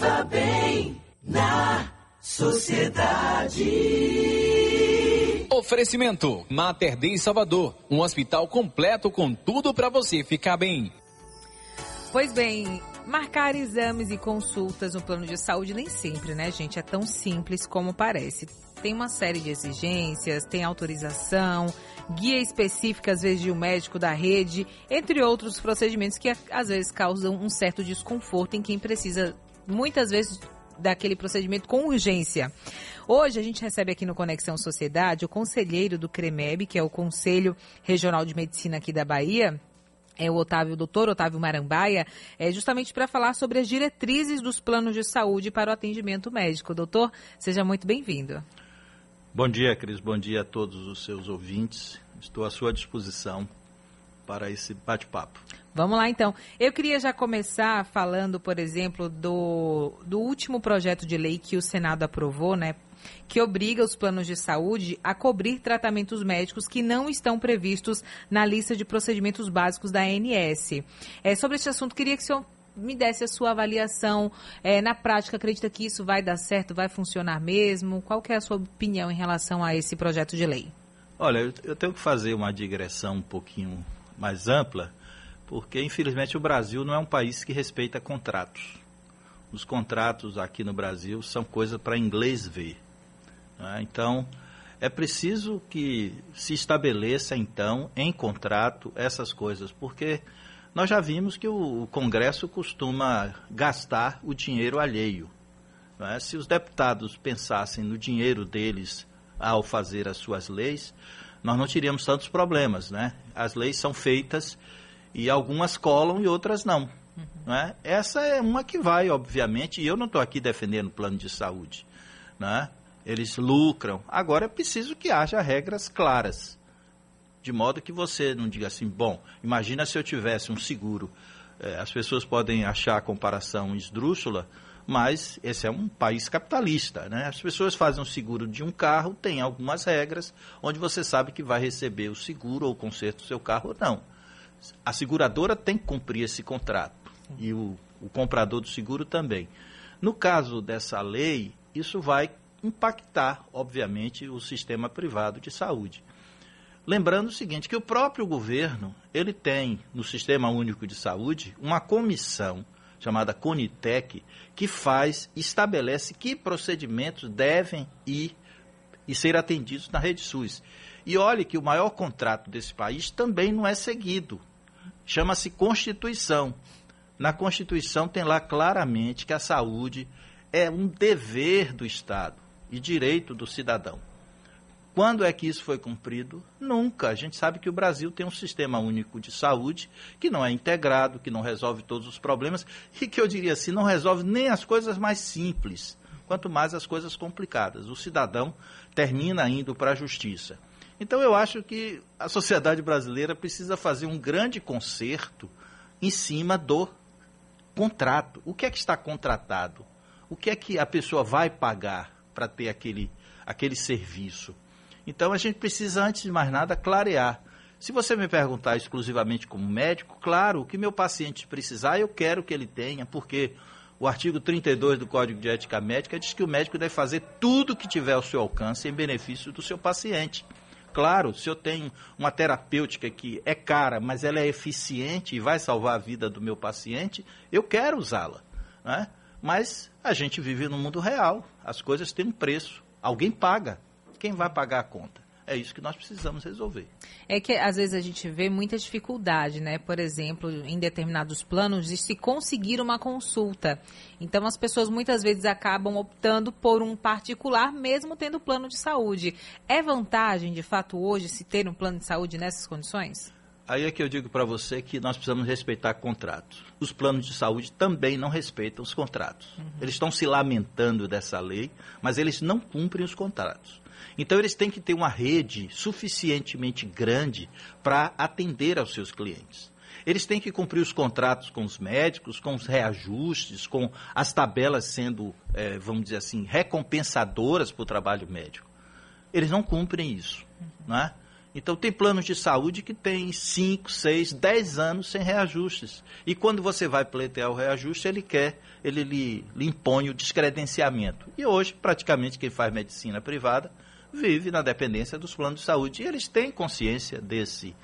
Viva bem na sociedade. Oferecimento Mater Dei Salvador, um hospital completo com tudo para você ficar bem. Pois bem, marcar exames e consultas no plano de saúde nem sempre, né, gente, é tão simples como parece. Tem uma série de exigências, tem autorização, guia específica às vezes de um médico da rede, entre outros procedimentos que às vezes causam um certo desconforto em quem precisa muitas vezes daquele procedimento com urgência. Hoje a gente recebe aqui no Conexão Sociedade o conselheiro do CREMEB, que é o Conselho Regional de Medicina aqui da Bahia, é o Otávio, o doutor Otávio Marambaia, é justamente para falar sobre as diretrizes dos planos de saúde para o atendimento médico. Doutor, seja muito bem-vindo. Bom dia, Cris. Bom dia a todos os seus ouvintes. Estou à sua disposição para esse bate-papo. Vamos lá, então. Eu queria já começar falando, por exemplo, do, do último projeto de lei que o Senado aprovou, né? Que obriga os planos de saúde a cobrir tratamentos médicos que não estão previstos na lista de procedimentos básicos da ANS. É, sobre esse assunto, queria que o senhor me desse a sua avaliação. É, na prática, acredita que isso vai dar certo, vai funcionar mesmo? Qual é a sua opinião em relação a esse projeto de lei? Olha, eu tenho que fazer uma digressão um pouquinho mais ampla, porque infelizmente o Brasil não é um país que respeita contratos. Os contratos aqui no Brasil são coisa para inglês ver. Né? Então, é preciso que se estabeleça, então, em contrato essas coisas, porque nós já vimos que o, Congresso costuma gastar o dinheiro alheio. É? Se os deputados pensassem no dinheiro deles ao fazer as suas leis, nós não teríamos tantos problemas. Né? As leis são feitas e algumas colam e outras não. Uhum. Né? Essa é uma que vai, obviamente, e eu não estou aqui defendendo o plano de saúde. Né? Eles lucram. Agora é preciso que haja regras claras de modo que você não diga assim, bom, imagina se eu tivesse um seguro. É, as pessoas podem achar a comparação esdrúxula, mas esse é um país capitalista, né? As pessoas fazem um seguro de um carro, tem algumas regras, onde você sabe que vai receber o seguro ou o conserto do seu carro ou não. A seguradora tem que cumprir esse contrato e o, o comprador do seguro também. No caso dessa lei, isso vai impactar, obviamente, o sistema privado de saúde. Lembrando o seguinte, que o próprio governo, ele tem no Sistema Único de Saúde uma comissão chamada Conitec, que faz, estabelece que procedimentos devem ir e ser atendidos na rede SUS. E olhe que o maior contrato desse país também não é seguido. Chama-se Constituição. Na Constituição tem lá claramente que a saúde é um dever do Estado e direito do cidadão. Quando é que isso foi cumprido? Nunca. A gente sabe que o Brasil tem um sistema único de saúde que não é integrado, que não resolve todos os problemas e que eu diria assim, não resolve nem as coisas mais simples, quanto mais as coisas complicadas. O cidadão termina indo para a justiça. Então eu acho que a sociedade brasileira precisa fazer um grande conserto em cima do contrato. O que é que está contratado? O que é que a pessoa vai pagar para ter aquele, aquele serviço? Então a gente precisa, antes de mais nada, clarear. Se você me perguntar exclusivamente como médico, claro, o que meu paciente precisar, eu quero que ele tenha, porque o artigo 32 do Código de Ética Médica diz que o médico deve fazer tudo que tiver ao seu alcance em benefício do seu paciente. Claro, se eu tenho uma terapêutica que é cara, mas ela é eficiente e vai salvar a vida do meu paciente, eu quero usá-la. Né? Mas a gente vive no mundo real, as coisas têm um preço, alguém paga. Quem vai pagar a conta? É isso que nós precisamos resolver. É que às vezes a gente vê muita dificuldade, né? Por exemplo, em determinados planos, de se conseguir uma consulta. Então as pessoas muitas vezes acabam optando por um particular, mesmo tendo plano de saúde. É vantagem, de fato, hoje, se ter um plano de saúde nessas condições? Aí é que eu digo para você que nós precisamos respeitar contratos. Os planos de saúde também não respeitam os contratos. Uhum. Eles estão se lamentando dessa lei, mas eles não cumprem os contratos. Então, eles têm que ter uma rede suficientemente grande para atender aos seus clientes. Eles têm que cumprir os contratos com os médicos, com os reajustes, com as tabelas sendo, é, vamos dizer assim, recompensadoras para o trabalho médico. Eles não cumprem isso. Né? Então, tem planos de saúde que tem 5, 6, 10 anos sem reajustes. E quando você vai pleitear o reajuste, ele quer, ele lhe, lhe impõe o descredenciamento. E hoje, praticamente, quem faz medicina privada vive na dependência dos planos de saúde. E eles têm consciência desse,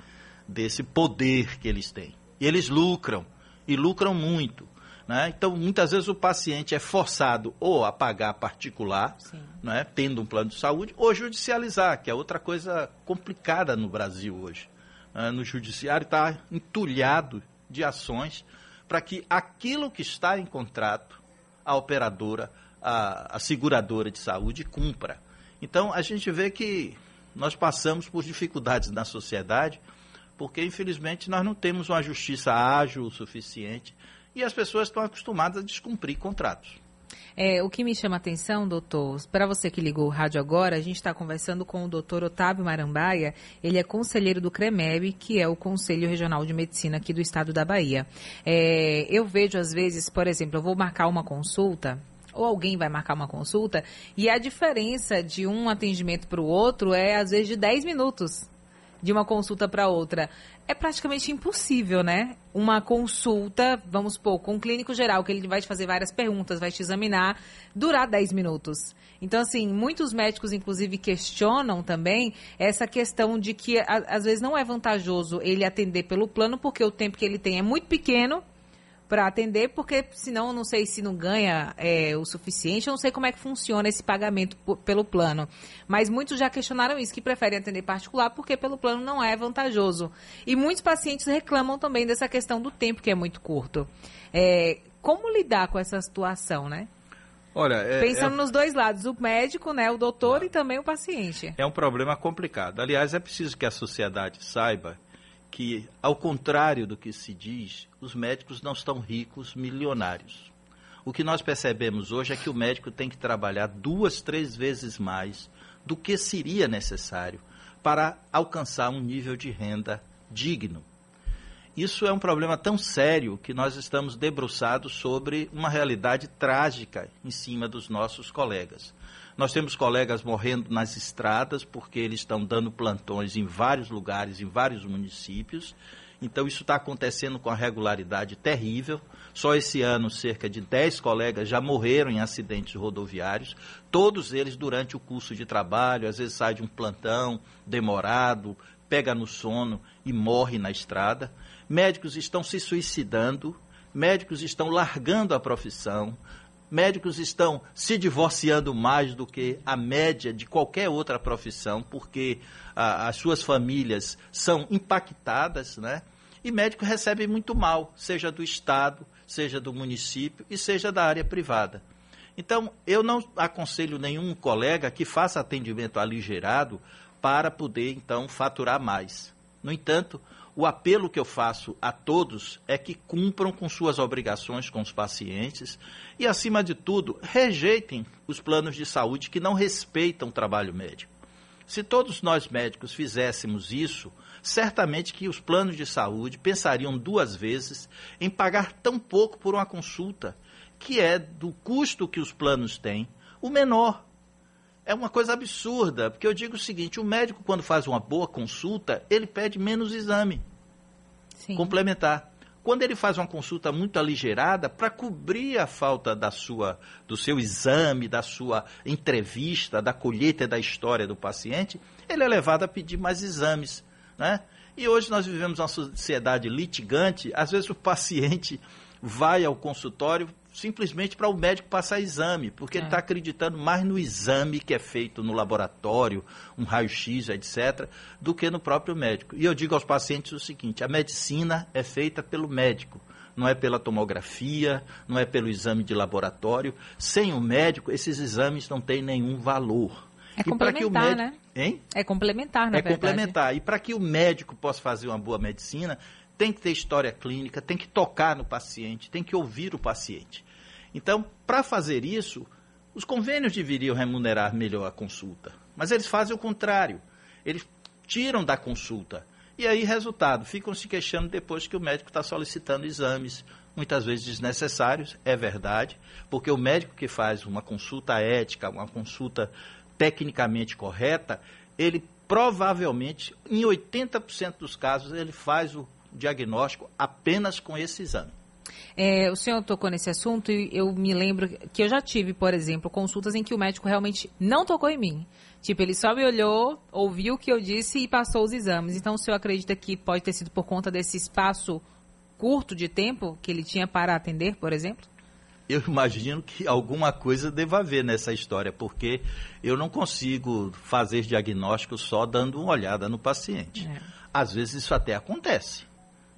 desse poder que eles têm. E eles lucram, e lucram muito. Né? Então, muitas vezes o paciente é forçado ou a pagar particular, né? tendo um plano de saúde, ou judicializar, que é outra coisa complicada no Brasil hoje. Né? No judiciário está entulhado de ações para que aquilo que está em contrato, a operadora, a, a seguradora de saúde cumpra. Então, a gente vê que nós passamos por dificuldades na sociedade, porque infelizmente nós não temos uma justiça ágil o suficiente e as pessoas estão acostumadas a descumprir contratos. É, o que me chama a atenção, doutor, para você que ligou o rádio agora, a gente está conversando com o doutor Otávio Marambaia, ele é conselheiro do CREMEB, que é o Conselho Regional de Medicina aqui do estado da Bahia. É, eu vejo às vezes, por exemplo, eu vou marcar uma consulta, ou alguém vai marcar uma consulta, e a diferença de um atendimento para o outro é às vezes de 10 minutos de uma consulta para outra. É praticamente impossível, né? Uma consulta, vamos supor, com um clínico geral, que ele vai te fazer várias perguntas, vai te examinar, durar 10 minutos. Então, assim, muitos médicos, inclusive, questionam também essa questão de que, às vezes, não é vantajoso ele atender pelo plano, porque o tempo que ele tem é muito pequeno para atender, porque senão eu não sei se não ganha é, o suficiente, eu não sei como é que funciona esse pagamento pelo plano. Mas muitos já questionaram isso, que preferem atender particular porque pelo plano não é vantajoso. E muitos pacientes reclamam também dessa questão do tempo, que é muito curto. É, como lidar com essa situação, né? Olha, é, Pensando é... nos dois lados, o médico, né, o doutor e também o paciente. É um problema complicado. Aliás, é preciso que a sociedade saiba que, ao contrário do que se diz, os médicos não estão ricos, milionários. O que nós percebemos hoje é que o médico tem que trabalhar duas, três vezes mais do que seria necessário para alcançar um nível de renda digno. Isso é um problema tão sério que nós estamos debruçados sobre uma realidade trágica em cima dos nossos colegas. Nós temos colegas morrendo nas estradas porque eles estão dando plantões em vários lugares, em vários municípios. Então, isso está acontecendo com a regularidade terrível. Só esse ano, cerca de 10 colegas já morreram em acidentes rodoviários, todos eles durante o curso de trabalho. Às vezes sai de um plantão demorado, pega no sono e morre na estrada. Médicos estão se suicidando, médicos estão largando a profissão, médicos estão se divorciando mais do que a média de qualquer outra profissão, porque ah, as suas famílias são impactadas, né? E médico recebe muito mal, seja do Estado, seja do município e seja da área privada. Então, eu não aconselho nenhum colega que faça atendimento aligerado para poder, então, faturar mais. No entanto, o apelo que eu faço a todos é que cumpram com suas obrigações com os pacientes e, acima de tudo, rejeitem os planos de saúde que não respeitam o trabalho médico. Se todos nós médicos fizéssemos isso, certamente que os planos de saúde pensariam duas vezes em pagar tão pouco por uma consulta, que é do custo que os planos têm, o menor. É uma coisa absurda, porque eu digo o seguinte: o médico, quando faz uma boa consulta, ele pede menos exame Sim. complementar. Quando ele faz uma consulta muito aligerada, para cobrir a falta da sua, do seu exame, da sua entrevista, da colheita da história do paciente, ele é levado a pedir mais exames. Né? E hoje nós vivemos uma sociedade litigante, às vezes o paciente vai ao consultório simplesmente para o médico passar exame, porque é. ele está acreditando mais no exame que é feito no laboratório, um raio-x, etc., do que no próprio médico. E eu digo aos pacientes o seguinte: a medicina é feita pelo médico. Não é pela tomografia, não é pelo exame de laboratório. Sem o médico, esses exames não têm nenhum valor. É complementar, médico... né? Hein? É complementar, na É verdade. complementar. E para que o médico possa fazer uma boa medicina, tem que ter história clínica, tem que tocar no paciente, tem que ouvir o paciente. Então, para fazer isso, os convênios deveriam remunerar melhor a consulta. Mas eles fazem o contrário. Eles tiram da consulta. E aí, resultado, ficam se queixando depois que o médico está solicitando exames, muitas vezes desnecessários, é verdade, porque o médico que faz uma consulta ética, uma consulta tecnicamente correta, ele provavelmente, em 80% dos casos, ele faz o diagnóstico apenas com esse exame. É, o senhor tocou nesse assunto e eu me lembro que eu já tive, por exemplo, consultas em que o médico realmente não tocou em mim. Tipo, ele só me olhou, ouviu o que eu disse e passou os exames. Então, o senhor acredita que pode ter sido por conta desse espaço curto de tempo que ele tinha para atender, por exemplo? Eu imagino que alguma coisa deva haver nessa história, porque eu não consigo fazer diagnóstico só dando uma olhada no paciente. É. Às vezes isso até acontece.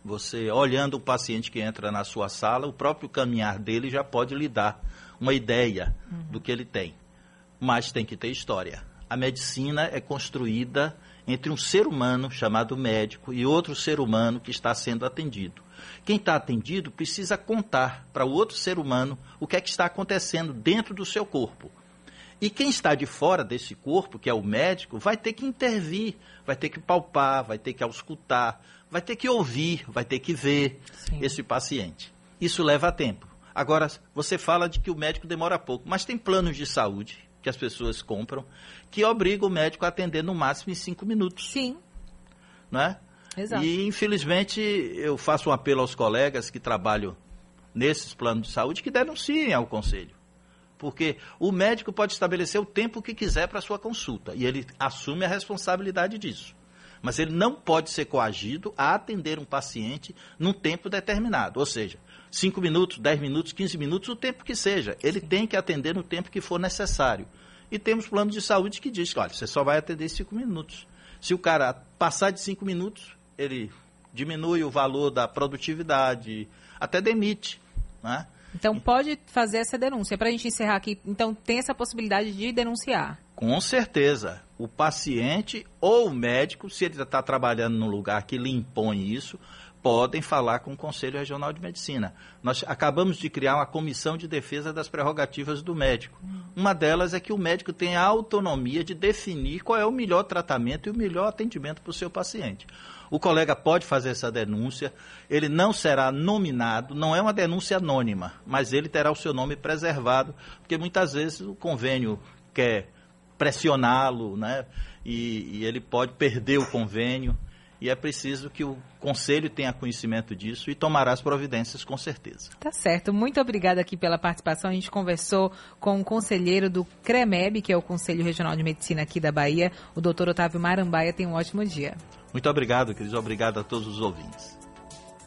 Você olhando o paciente que entra na sua sala, o próprio caminhar dele já pode lhe dar uma ideia uhum. do que ele tem. Mas tem que ter história. A medicina é construída entre um ser humano chamado médico e outro ser humano que está sendo atendido. Quem está atendido precisa contar para o outro ser humano o que é que está acontecendo dentro do seu corpo. E quem está de fora desse corpo, que é o médico, vai ter que intervir, vai ter que palpar, vai ter que auscultar, vai ter que ouvir, vai ter que ver Sim. esse paciente. Isso leva tempo. Agora, você fala de que o médico demora pouco, mas tem planos de saúde que as pessoas compram que obrigam o médico a atender no máximo em cinco minutos. Sim. Né? Exato. E, infelizmente, eu faço um apelo aos colegas que trabalham nesses planos de saúde que denunciem ao conselho. Porque o médico pode estabelecer o tempo que quiser para a sua consulta e ele assume a responsabilidade disso. Mas ele não pode ser coagido a atender um paciente num tempo determinado. Ou seja, 5 minutos, 10 minutos, 15 minutos, o tempo que seja. Ele tem que atender no tempo que for necessário. E temos planos de saúde que diz olha, você só vai atender 5 minutos. Se o cara passar de 5 minutos, ele diminui o valor da produtividade, até demite. Né? Então pode fazer essa denúncia. Para a gente encerrar aqui, então tem essa possibilidade de denunciar. Com certeza. O paciente ou o médico, se ele está trabalhando num lugar que lhe impõe isso, podem falar com o Conselho Regional de Medicina. Nós acabamos de criar uma comissão de defesa das prerrogativas do médico. Uma delas é que o médico tem a autonomia de definir qual é o melhor tratamento e o melhor atendimento para o seu paciente. O colega pode fazer essa denúncia, ele não será nominado, não é uma denúncia anônima, mas ele terá o seu nome preservado, porque muitas vezes o convênio quer pressioná-lo, né? E, e ele pode perder o convênio e é preciso que o Conselho tenha conhecimento disso e tomará as providências com certeza. Tá certo. Muito obrigada aqui pela participação. A gente conversou com o conselheiro do CREMEB, que é o Conselho Regional de Medicina aqui da Bahia, o doutor Otávio Marambaia. Tenha um ótimo dia. Muito obrigado, Cris. Obrigado a todos os ouvintes.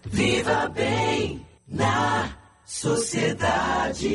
Viva bem na sociedade.